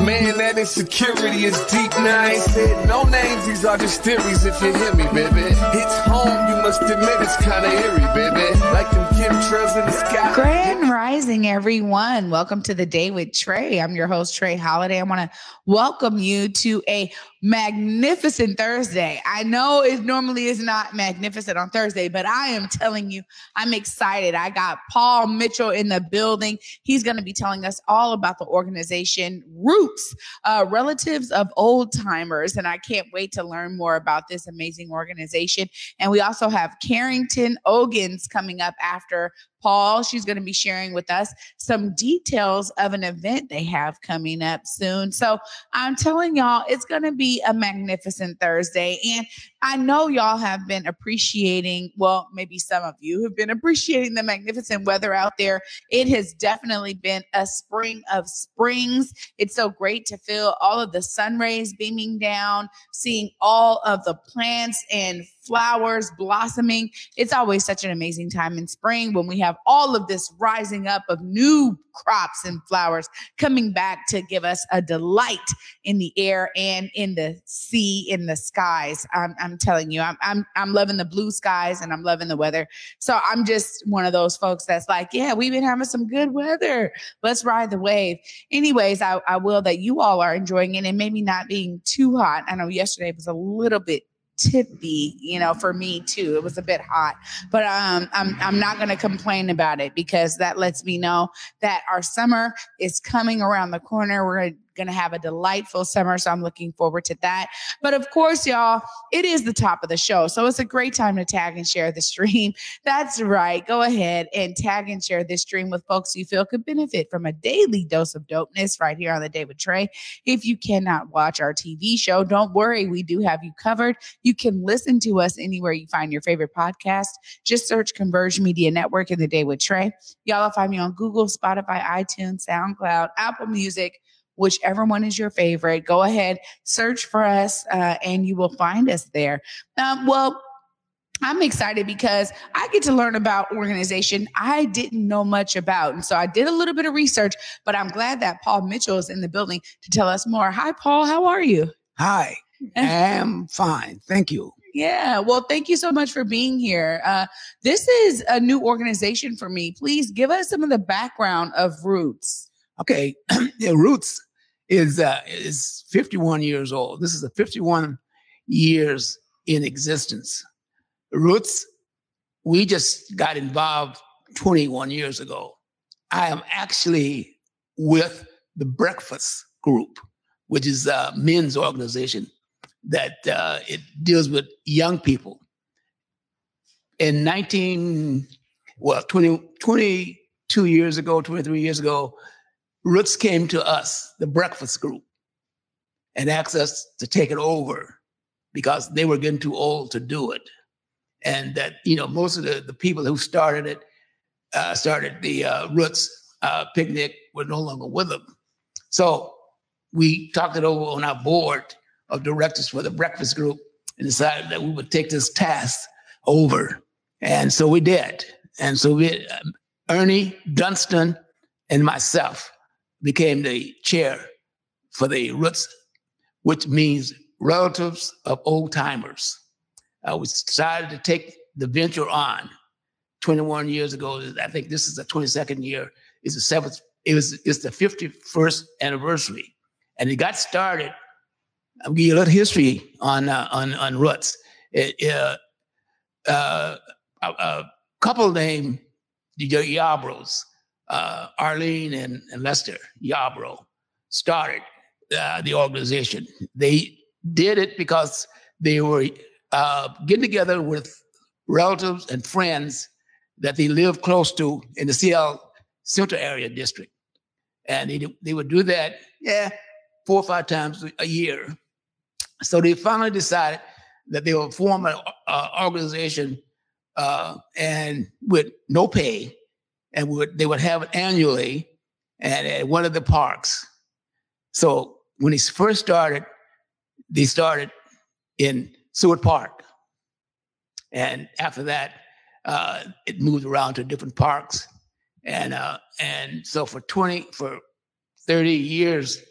Man, that insecurity is deep. Now said no names. These are just theories. If you hear me, baby, it's home. You must admit it's kind of eerie, baby. Like them chemtrails in the sky. Grand Rising, everyone. Welcome to the day with Trae. I'm your host, Trae Holiday. I want to welcome you to a magnificent Thursday. I know it normally is not magnificent on Thursday, but I am telling you, I'm excited. I got Paul Mitchell in the building. He's going to be telling us all about the organization Roots, uh, relatives of old timers. And I can't wait to learn more about this amazing organization. And we also have Karrington Ogans coming up after Paul. She's going to be sharing with us some details of an event they have coming up soon. So I'm telling y'all, it's going to be a magnificent Thursday. And I know y'all have been appreciating, well, maybe some of you have been appreciating the magnificent weather out there. It has definitely been a spring of springs. It's so great to feel all of the sun rays beaming down, seeing all of the plants and flowers blossoming. It's always such an amazing time in spring when we have all of this rising up of new crops and flowers coming back to give us a delight in the air and in the sea, in the skies. I'm, I'm telling you, I'm, I'm, I'm loving the blue skies and I'm loving the weather. So I'm just one of those folks that's like, yeah, we've been having some good weather. Let's ride the wave. Anyways, I, I will that you all are enjoying it and maybe not being too hot. I know yesterday was a little bit tippy, you know, for me too. It was a bit hot, but um, I'm I'm not going to complain about it because that lets me know that our summer is coming around the corner. We're going to have a delightful summer. So I'm looking forward to that. But of course, y'all, it is the top of the show. So it's a great time to tag and share the stream. That's right. Go ahead and tag and share this stream with folks you feel could benefit from a daily dose of dopeness right here on the day with Trae. If you cannot watch our TV show, don't worry. We do have you covered. You can listen to us anywhere you find your favorite podcast. Just search Converge Media Network in the day with Trae. Y'all will find me on Google, Spotify, iTunes, SoundCloud, Apple Music whichever one is your favorite. Go ahead, search for us, uh, and you will find us there. Um, well, I'm excited because I get to learn about organization I didn't know much about. And so I did a little bit of research, but I'm glad that Paul Mitchell is in the building to tell us more. Hi, Paul. How are you? Hi, I'm fine. Thank you. Yeah. Well, thank you so much for being here. Uh, this is a new organization for me. Please give us some of the background of Roots. Okay. Roots is uh, is 51 years old. This is a 51 years in existence. Roots, we just got involved 21 years ago. I am actually with the Breakfast Group, which is a men's organization that uh, it deals with young people. In 19, well, 20, 22 years ago, 23 years ago, Roots came to us, the breakfast group, and asked us to take it over because they were getting too old to do it. And that, you know, most of the, the people who started it, uh, started the uh, Roots uh, picnic were no longer with them. So we talked it over on our board of directors for the breakfast group and decided that we would take this task over. And so we did. And so we, um, Ernie Dunston and myself became the chair for the Roots, which means relatives of old timers. Uh, we decided to take the venture on 21 years ago. I think this is the 22nd year. It's the seventh. It was. It's the 51st anniversary, and it got started. I'll give you a little history on uh, on on Roots. It, uh, uh, a, a couple named the Yarbroughs uh, Arlene and, and, Lester Yarbrough started uh, the organization. They did it because they were uh, getting together with relatives and friends that they lived close to in the Seattle Central Area District. And they, they would do that, yeah, four or five times a year. So they finally decided that they would form an uh, organization uh, and with no pay and would they would have it annually, and at one of the parks. So when he first started, they started in Seward Park. And after that, uh, it moved around to different parks. And uh, and so for 20, for 30 years,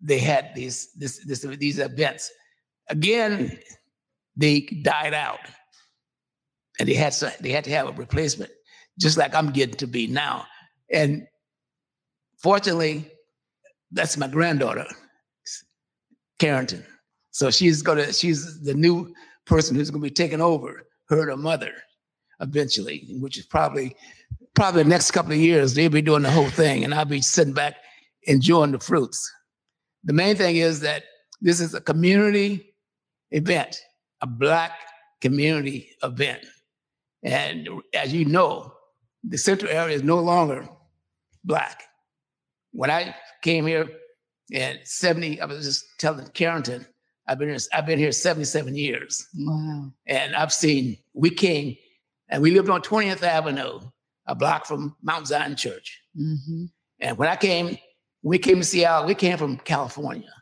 they had these this, this these events. Again, they died out. And they had they had to have a replacement, just like I'm getting to be now. And fortunately, that's my granddaughter, Karrington. So she's gonna, she's the new person who's gonna be taking over her and her mother eventually, which is probably probably the next couple of years, they'll be doing the whole thing, and I'll be sitting back enjoying the fruits. The main thing is that this is a community event, a black community event. And as you know, the central area is no longer black. When I came here in 70, I was just telling Karrington, I've been here, I've been here 77 years. Wow. And I've seen, we came and we lived on 20th Avenue, a block from Mount Zion Church. Mm-hmm. And when I came, we came to Seattle, we came from California.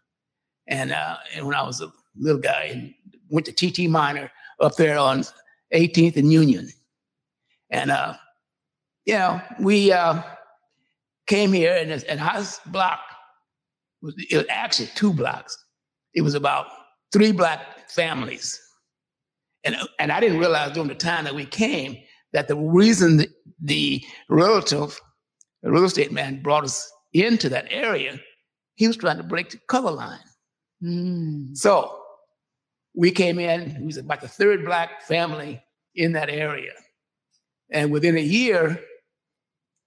And, uh, and when I was a little guy and went to TT Minor up there on 18th and Union. And, uh, you know, we uh, came here and, and our block was, it was actually two blocks. It was about three black families. And, and I didn't realize during the time that we came that the reason the, the relative, the real estate man brought us into that area, he was trying to break the color line. Mm. So we came in, it was about the third black family in that area. And within a year,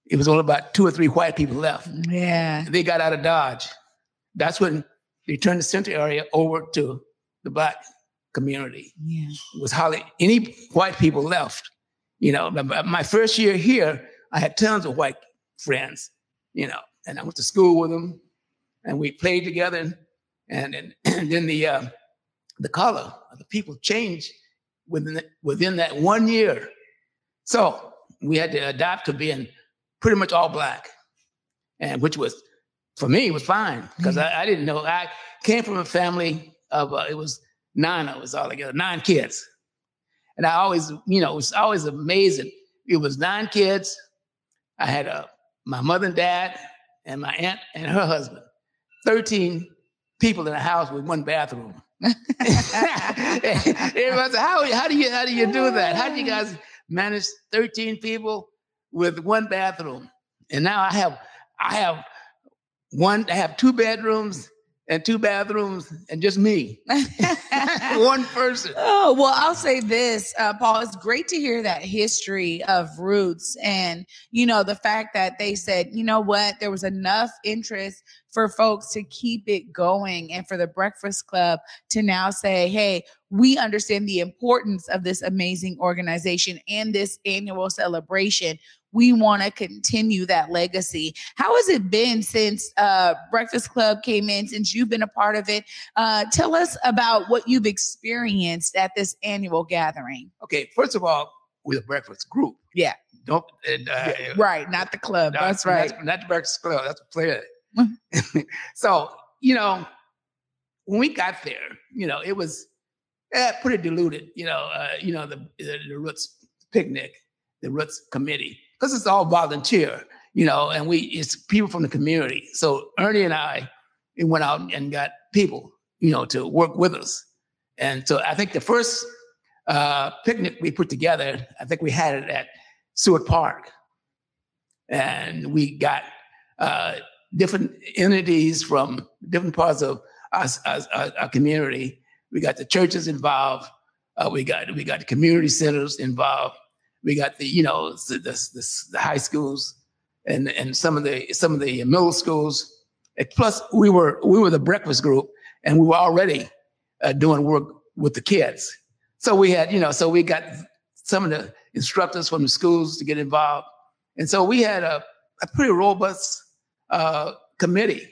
it was only about two or three white people left. Yeah. They got out of Dodge. That's when they turned the center area over to the black community. Yeah. It was hardly any white people left. You know, my first year here, I had tons of white friends, you know, and I went to school with them and we played together. And, and, and then the, uh, the color of the people changed within, the, within that one year. So we had to adapt to being pretty much all black, and which was for me was fine because I, I, didn't know I came from a family of uh, it was nine of us all together, nine kids, and I always you know it was always amazing. It was nine kids. I had a uh, my mother and dad and my aunt and her husband, thirteen people in a house with one bathroom. Everybody said, how, how do you how do you do that? How do you guys manage 13 people with one bathroom? And now I have I have one, I have two bedrooms and two bathrooms and just me. one person. Oh, well, I'll say this, uh, Paul, it's great to hear that history of roots and, you know, the fact that they said, you know what, there was enough interest for folks to keep it going and for the Breakfast Club to now say, hey, we understand the importance of this amazing organization and this annual celebration. We want to continue that legacy. How has it been since uh, Breakfast Club came in, since you've been a part of it? Uh, tell us about what you've experienced at this annual gathering. Okay, first of all, we're a breakfast group. Yeah. Don't, and, uh, yeah, right, not the club. Not, that's right. Not, not the breakfast club. That's a player. so, you know, when we got there, you know, it was eh, pretty diluted, you know, uh, you know, the, the, the Roots picnic, the Roots committee, because it's all volunteer, you know, and we, it's people from the community. So Ernie and I, we went out and got people, you know, to work with us. And so I think the first uh, picnic we put together, I think we had it at Seward Park. And we got uh, different entities from different parts of our, our, our community. We got the churches involved. Uh, we got we got the community centers involved. We got the you know the, the, the, high schools and and some of the some of the middle schools. Plus, we were we were the breakfast group, and we were already uh, doing work with the kids. So we had you know so we got some of the instructors from the schools to get involved, and so we had a, a pretty robust uh, committee,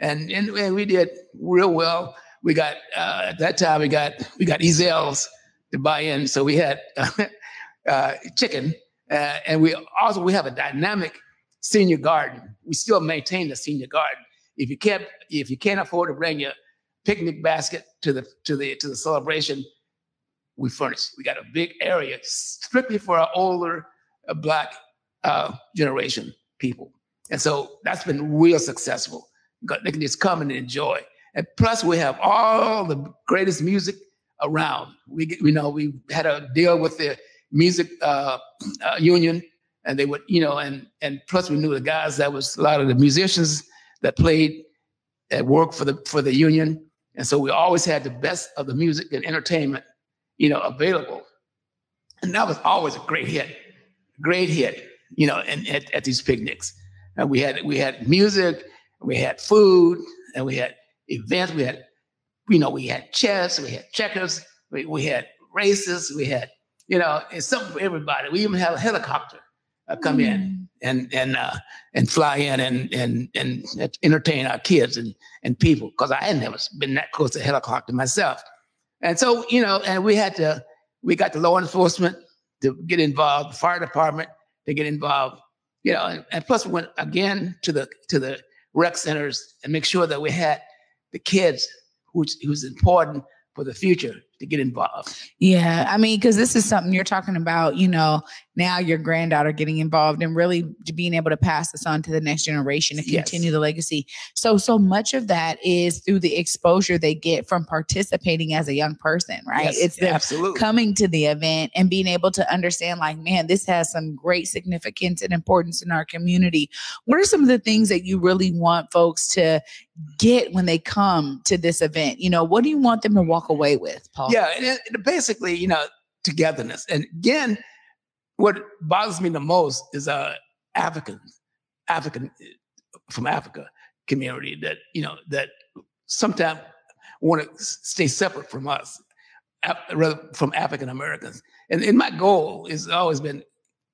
and, and, and we did real well. We got uh, at that time we got we got Ezell's to buy in, so we had uh, chicken, uh, and we also we have a dynamic senior garden. We still maintain the senior garden. If you can't, if you can't afford to bring your picnic basket to the to the to the celebration, we furnish. We got a big area strictly for our older uh, black uh, generation people, and so that's been real successful. They can just come and enjoy. And plus, we have all the greatest music around. We, we know we had a deal with the music uh, uh, union, and they would, you know, and and plus we knew the guys that was a lot of the musicians that played at work for the for the union, and so we always had the best of the music and entertainment, you know, available, and that was always a great hit, great hit, you know, and at, at these picnics, and we had we had music, we had food, and we had events, we had, you know, we had chess, we had checkers, we, we had races, we had you know, it's something for everybody. We even have a helicopter uh, come mm. in and and uh, and fly in and and and entertain our kids and and people because I had never been that close to a helicopter myself. And so you know, and we had to we got the law enforcement to get involved, the fire department to get involved, you know, and, and plus we went again to the to the rec centers and make sure that we had the kids, which was important for the future to get involved. Yeah. I mean, because this is something you're talking about, you know, now your granddaughter getting involved and really being able to pass this on to the next generation to continue yes. the legacy. So, so much of that is through the exposure they get from participating as a young person, right? Yes, it's absolutely coming to the event and being able to understand, like, man, this has some great significance and importance in our community. What are some of the things that you really want folks to get when they come to this event? You know, what do you want them to walk away with, Paul? Yeah, basically, you know, togetherness. And again, what bothers me the most is uh African, African from Africa community that you know that sometimes want to stay separate from us, rather from African Americans. And, and my goal has always been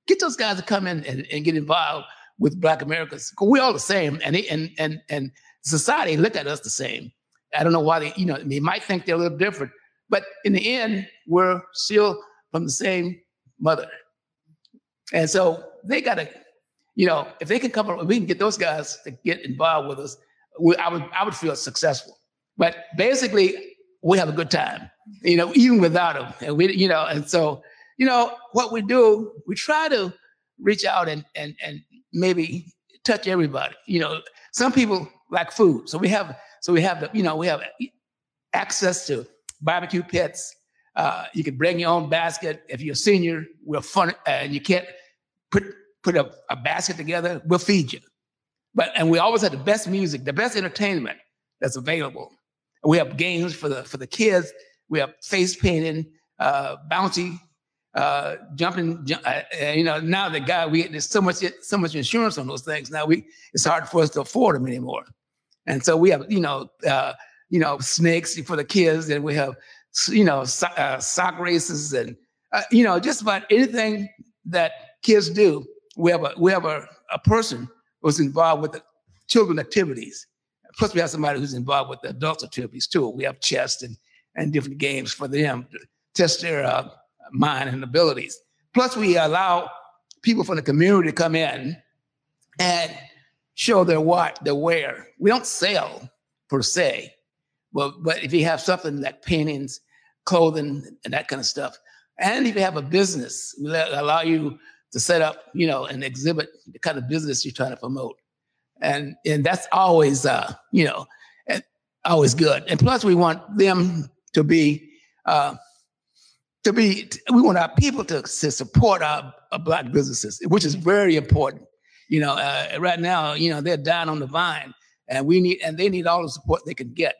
get those guys to come in and, and get involved with Black Americans. We're all the same, and they, and and and society look at us the same. I don't know why they, you know, they might think they're a little different, but in the end, we're still from the same mother. And so they got to, you know, if they can come up, we can get those guys to get involved with us. We, I would, I would feel successful. But basically, we have a good time, you know, even without them. And we, you know, and so, you know, what we do, we try to reach out and and and maybe touch everybody. You know, some people like food, so we have, so we have the, you know, we have access to barbecue pits. Uh, you can bring your own basket. If you're a senior, we're fun, and you can't put put a, a basket together, we'll feed you. But and we always have the best music, the best entertainment that's available. We have games for the for the kids. We have face painting, uh, bouncy, uh, jumping. Uh, you know, now the guy we there's so much so much insurance on those things. Now we it's hard for us to afford them anymore. And so we have you know uh, you know snakes for the kids, and we have you know so, uh, sock races, and uh, you know just about anything that kids do. We have a we have a, a person who's involved with the children activities. Plus, we have somebody who's involved with the adult activities too. We have chess and and different games for them to test their uh, mind and abilities. Plus, we allow people from the community to come in and show their what, their wear. We don't sell per se, but but if you have something like paintings, clothing, and that kind of stuff, and if you have a business, we let, allow you to set up, you know, an exhibit the kind of business you're trying to promote. And and that's always uh, you know, always good. And plus we want them to be uh to be we want our people to, to support our, our black businesses, which is very important. You know, uh, right now, you know, they're dying on the vine and we need and they need all the support they can get.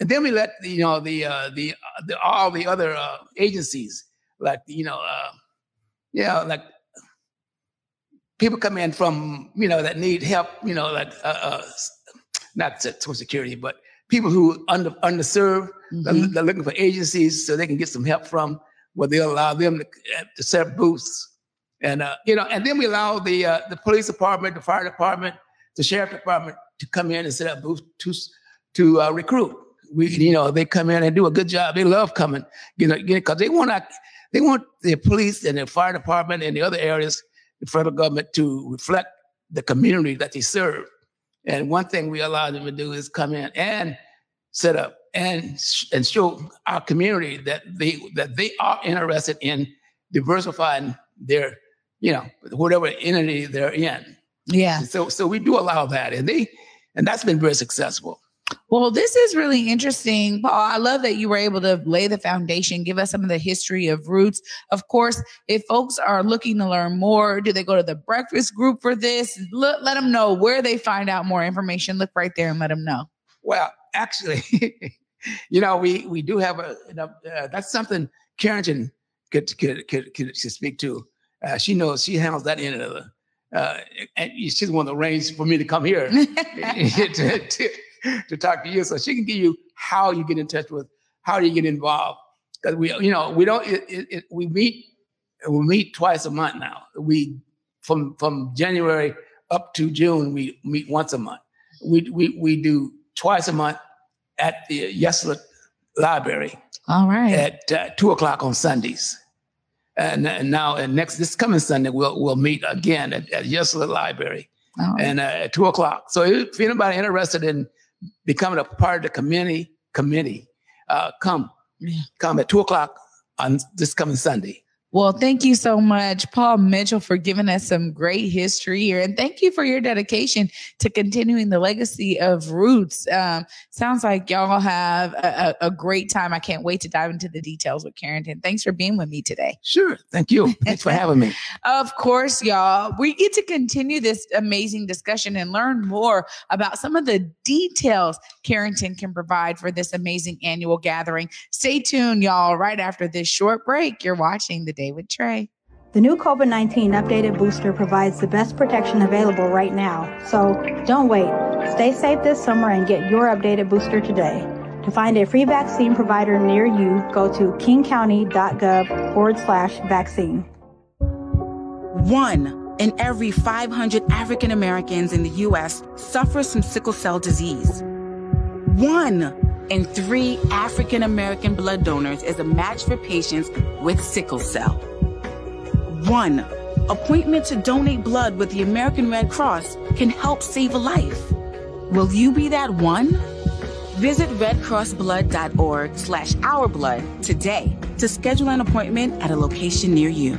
And then we let you know the uh, the, uh, the all the other uh, agencies like you know uh, yeah like people come in from you know that need help you know like uh, uh not social security but people who under underserved mm-hmm. they're, they're, looking for agencies so they can get some help from where they'll allow them to, uh, to set up booths. And uh, you know and then we allow the uh, the police department the fire department the sheriff department to come in and set up booths to to uh, recruit. We you know they come in and do a good job. They love coming you know because they want to they want the police and the fire department and the other areas the federal government to reflect the community that they serve. And one thing we allow them to do is come in and set up and and show our community that they that they are interested in diversifying their you know whatever entity they're in. Yeah. So so we do allow that, and they and that's been very successful. Well, this is really interesting, Paul. I love that you were able to lay the foundation, give us some of the history of roots. Of course, if folks are looking to learn more, do they go to the breakfast group for this? Let, let them know where they find out more information. Look right there and let them know. Well, actually, you know, we we do have a you know, uh, that's something Karrington could could could, could, speak to. Uh, she knows she handles that end of the. Uh, and she's one of the reins for me to come here to, to, to talk to you, so she can give you how you get in touch with, how do you get involved. Because we, you know, we don't. It, it, it, we meet, we meet twice a month now. We from from January up to June, we meet once a month. We we we do twice a month at the Yesler Library. All right. At uh, two o'clock on Sundays. And, and, now, and next this coming Sunday, we'll we'll meet again at, at Yesler Library, oh. and uh, at two o'clock. So if anybody interested in becoming a part of the community committee, uh, come. Come at two o'clock on this coming Sunday. Well, thank you so much, Paul Mitchell, for giving us some great history here. And thank you for your dedication to continuing the legacy of Roots. Um, sounds like y'all have a, a, great time. I can't wait to dive into the details with Karrington. Thanks for being with me today. Sure. Thank you. Thanks for having me. of course, y'all. We get to continue this amazing discussion and learn more about some of the details Karrington can provide for this amazing annual gathering. Stay tuned, y'all. Right after this short break, you're watching the Day with Trae. The new COVID 19 updated booster provides the best protection available right now. So don't wait. Stay safe this summer and get your updated booster today. To find a free vaccine provider near you, go to kingcounty.gov forward slash vaccine. One in every 500 African Americans in the U.S. suffers from sickle cell disease. One in three African American blood donors is a match for patients with sickle cell. One appointment to donate blood with the American Red Cross can help save a life. Will you be that one? Visit redcrossblood.org slash ourblood today to schedule an appointment at a location near you.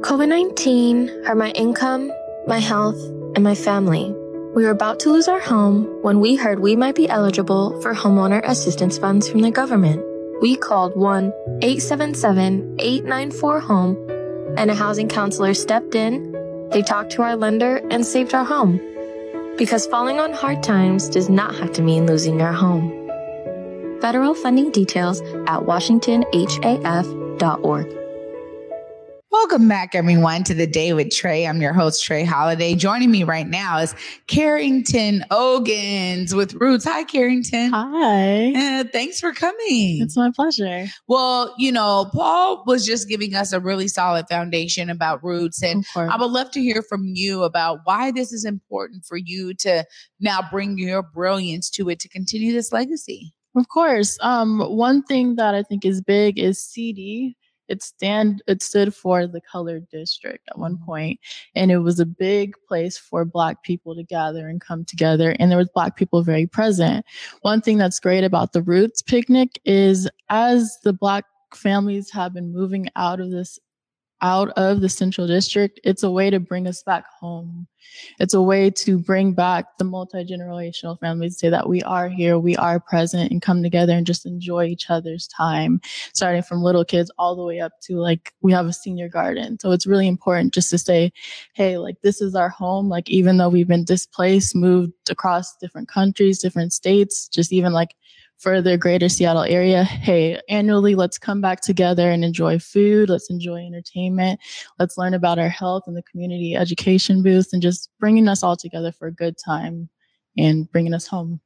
COVID-19 hurt my income, my health, and my family. We were about to lose our home when we heard we might be eligible for homeowner assistance funds from the government. We called 1-877-894-HOME and a housing counselor stepped in, they talked to our lender and saved our home. Because falling on hard times does not have to mean losing your home. Federal funding details at washingtonhaf.org. Welcome back, everyone, to the day with Trae. I'm your host, Trae Holiday. Joining me right now is Karrington Ogans with Roots. Hi, Karrington. Hi. Uh, thanks for coming. It's my pleasure. Well, you know, Paul was just giving us a really solid foundation about Roots, and I would love to hear from you about why this is important for you to now bring your brilliance to it to continue this legacy. Of course. Um, one thing that I think is big is CD it stand it stood for the colored district at one mm-hmm. point and it was a big place for black people to gather and come together and there was black people very present. One thing that's great about the roots picnic is as the black families have been moving out of this out of the central district, it's a way to bring us back home. It's a way to bring back the multi-generational families say that we are here, we are present and come together and just enjoy each other's time, starting from little kids all the way up to like we have a senior garden. So it's really important just to say, hey, like this is our home. Like even though we've been displaced, moved across different countries, different states, just even like for the greater Seattle area, hey, annually, let's come back together and enjoy food. Let's enjoy entertainment. Let's learn about our health and the community education booths and just bringing us all together for a good time and bringing us home.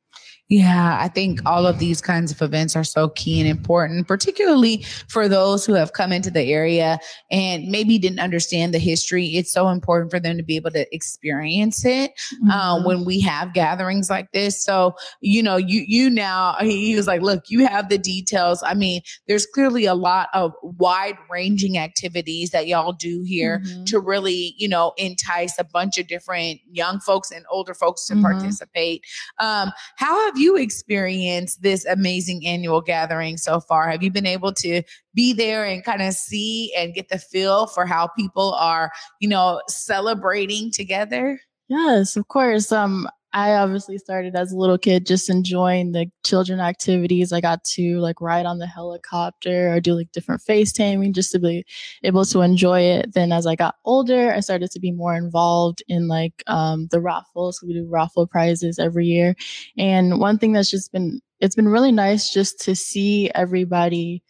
Yeah, I think all of these kinds of events are so key and important, particularly for those who have come into the area and maybe didn't understand the history. It's so important for them to be able to experience it uh, Mhm. when we have gatherings like this. So, you know, you you now he he was like, look, you have the details. I mean, there's clearly a lot of wide ranging activities that y'all do here Mhm. to really, you know, entice a bunch of different young folks and older folks to Mhm. participate. Um, how have you experienced this amazing annual gathering so far? Have you been able to be there and kind of see and get the feel for how people are, you know, celebrating together? Yes, of course. Um, I obviously started as a little kid just enjoying the children activities. I got to like ride on the helicopter or do like different FaceTiming just to be able to enjoy it. Then as I got older, I started to be more involved in like um, the raffles. We do raffle prizes every year. And one thing that's just been, it's been really nice just to see everybody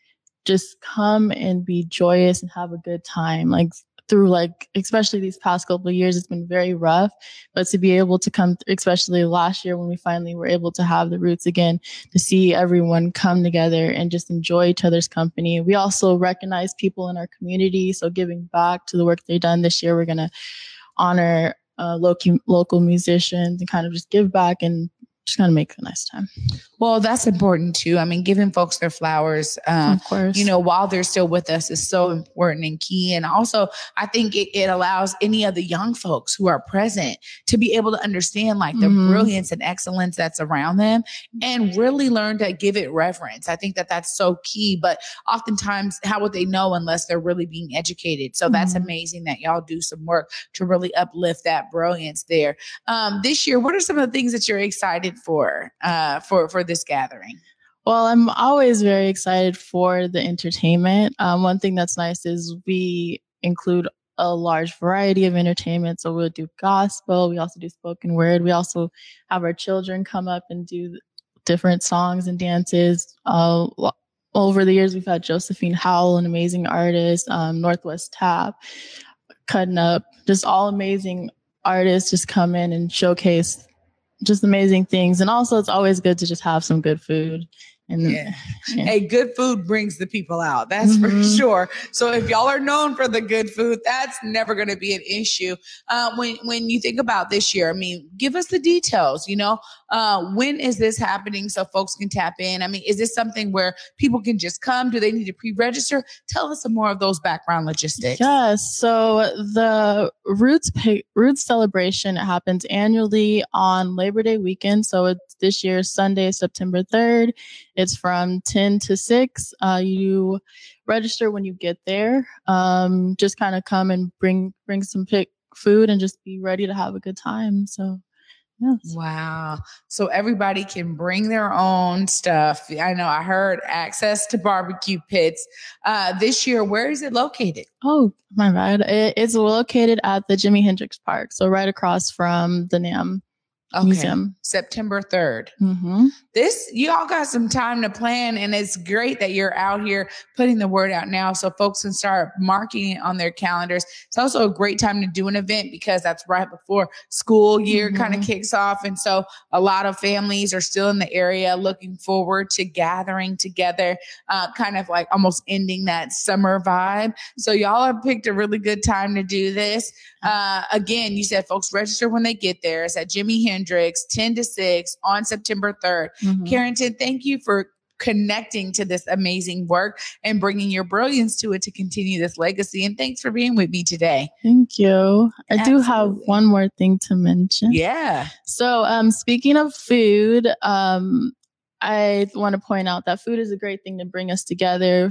just come and be joyous and have a good time. Like through like especially these past couple of years it's been very rough but to be able to come especially last year when we finally were able to have the roots again to see everyone come together and just enjoy each other's company. We also recognize people in our community so giving back to the work they've done this year we're going to honor uh, local local musicians and kind of just give back and just of make a nice time Well, that's important too. I mean, giving folks their flowers, um, of course you know, while they're still with us is so important and key. And also, I think it, it allows any of the young folks who are present to be able to understand like the Mhm. brilliance and excellence that's around them and really learn to give it reverence. I think that that's so key. But oftentimes, how would they know unless they're really being educated? So that's Mhm. amazing that y'all do some work to really uplift that brilliance there. Um, this year, what are some of the things that you're excited for uh, for for this gathering? Well, I'm always very excited for the entertainment. Um, one thing that's nice is we include a large variety of entertainment. So we'll do gospel, we also do spoken word, we also have our children come up and do different songs and dances. Uh, over the years, we've had Josephine Howell, an amazing artist, um, Northwest Tap, Cutting Up, just all amazing artists just come in and showcase just amazing things. And also, it's always good to just have some good food. And Yeah. Yeah. Hey, good food brings the people out. That's for Mhm. sure. So if y'all are known for the good food, that's never going to be an issue. Uh, when when you think about this year, I mean, give us the details. You know, uh, when is this happening so folks can tap in? I mean, is this something where people can just come? Do they need to pre-register? Tell us some more of those background logistics. Yes. So the Roots Roots celebration happens annually on Labor Day weekend. So it's this year Sunday, September third. It's from ten to six. Uh, you register when you get there. Um, just kind of come and bring bring some pick food and just be ready to have a good time. So yes. Wow. So everybody can bring their own stuff. I know I heard access to barbecue pits. Uh, this year, where is it located? Oh my bad. It, it's located at the Jimi Hendrix Park, so right across from the NAAM Museum. September 3rd. hmm This, you all got some time to plan, and it's great that you're out here putting the word out now so folks can start marking it on their calendars. It's also a great time to do an event because that's right before school year kind of kicks off. And so a lot of families are still in the area looking forward to gathering together, uh, kind of like almost ending that summer vibe. So y'all have picked a really good time to do this. Uh, again, you said folks register when they get there. It's at Jimi Hendrix, 10 to 6 on September 3rd. Mhm. Karrington, thank you for connecting to this amazing work and bringing your brilliance to it to continue this legacy. And thanks for being with me today. Thank you. I do have one more thing to mention. Yeah. So, um, speaking of food, um, I want to point out that food is a great thing to bring us together,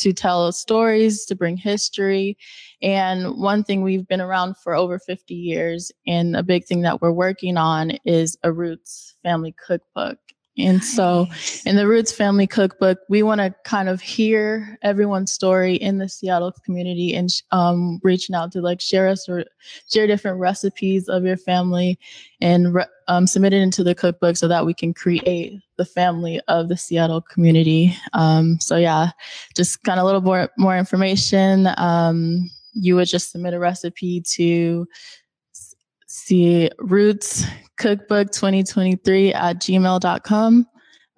to tell stories, to bring history. And one thing we've been around for over 50 years, and a big thing that we're working on is a Roots family cookbook. And so, in the Roots Family Cookbook, we want to kind of hear everyone's story in the Seattle community and um, reaching out to like share us or share different recipes of your family and re- um, submit it into the cookbook so that we can create the family of the Seattle community. Um, so yeah, just kind of a little more more information. Um, you would just submit a recipe to see Roots Cookbook 2023 at gmail.com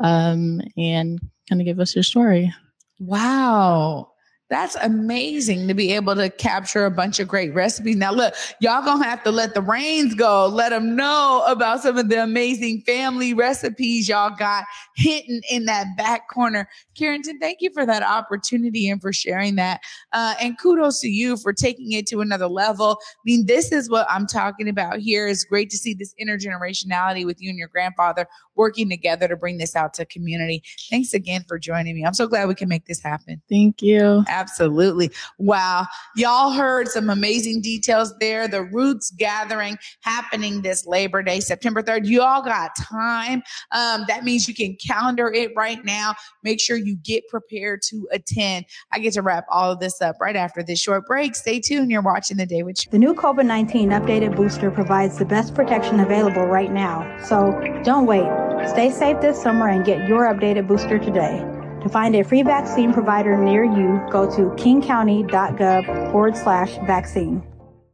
um, and kind of give us your story. Wow. That's amazing to be able to capture a bunch of great recipes. Now, look, y'all gonna have to let the reins go. Let them know about some of the amazing family recipes y'all got hidden in that back corner. Karrington, thank you for that opportunity and for sharing that. Uh, and kudos to you for taking it to another level. I mean, this is what I'm talking about here. It's great to see this intergenerationality with you and your grandfather working together to bring this out to community. Thanks again for joining me. I'm so glad we can make this happen. Thank you. Absolutely. Wow. Y'all heard some amazing details there. The Roots Gathering happening this Labor Day, September 3rd. You all got time. Um, that means you can calendar it right now. Make sure you get prepared to attend. I get to wrap all of this up right after this short break. Stay tuned. You're watching The Day with you. The new COVID 19 updated booster provides the best protection available right now. So don't wait. Stay safe this summer and get your updated booster today. To find a free vaccine provider near you, go to kingcounty.gov forward slash vaccine.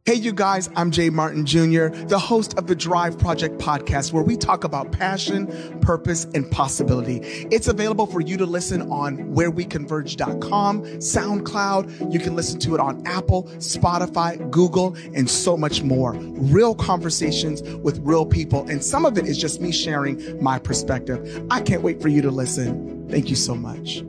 Hey, you guys, I'm Jay Martin Jr., the host of the Drive Project podcast, where we talk about passion, purpose, and possibility. It's available for you to listen on whereweconverge.com, SoundCloud. You can listen to it on Apple, Spotify, Google, and so much more. Real conversations with real people. And some of it is just me sharing my perspective. I can't wait for you to listen. Thank you so much.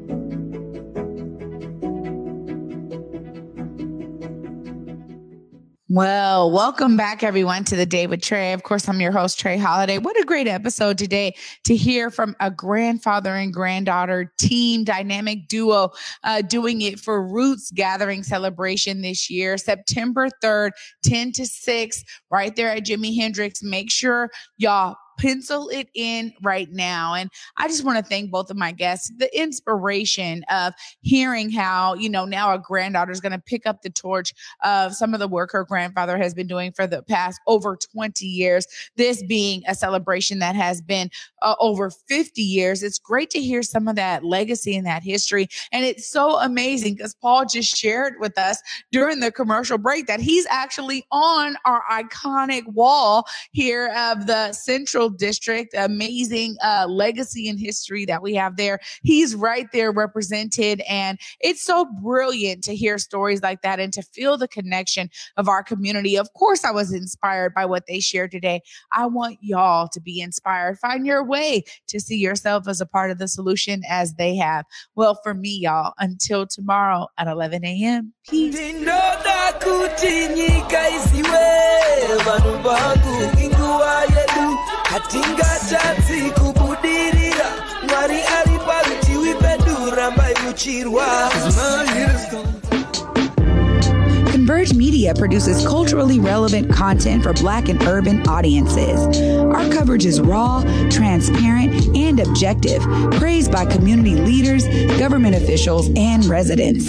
Well, welcome back, everyone, to the day with Trae. Of course, I'm your host, Trae Holiday. What a great episode today to hear from a grandfather and granddaughter team dynamic duo uh, doing it for Roots Gathering celebration this year, September 3rd, 10 to 6, right there at Jimi Hendrix. Make sure y'all pencil it in right now. And I just want to thank both of my guests, the inspiration of hearing how, you know, now a granddaughter is going to pick up the torch of some of the work her grandfather has been doing for the past over 20 years. This being a celebration that has been uh, over 50 years. It's great to hear some of that legacy and that history. And it's so amazing because Paul just shared with us during the commercial break that he's actually on our iconic wall here of the Central District. Amazing uh, legacy and history that we have there. He's right there represented. And it's so brilliant to hear stories like that and to feel the connection of our community. Of course, I was inspired by what they shared today. I want y'all to be inspired. Find your way to see yourself as a part of the solution as they have. Well, for me, y'all, until tomorrow at 11 a.m. Peace. Hatingatadzi kubudirira mwari ari pedu rambai muchirwa Converge Media produces culturally relevant content for Black and urban audiences. Our coverage is raw, transparent, and objective, praised by community leaders, government officials, and residents.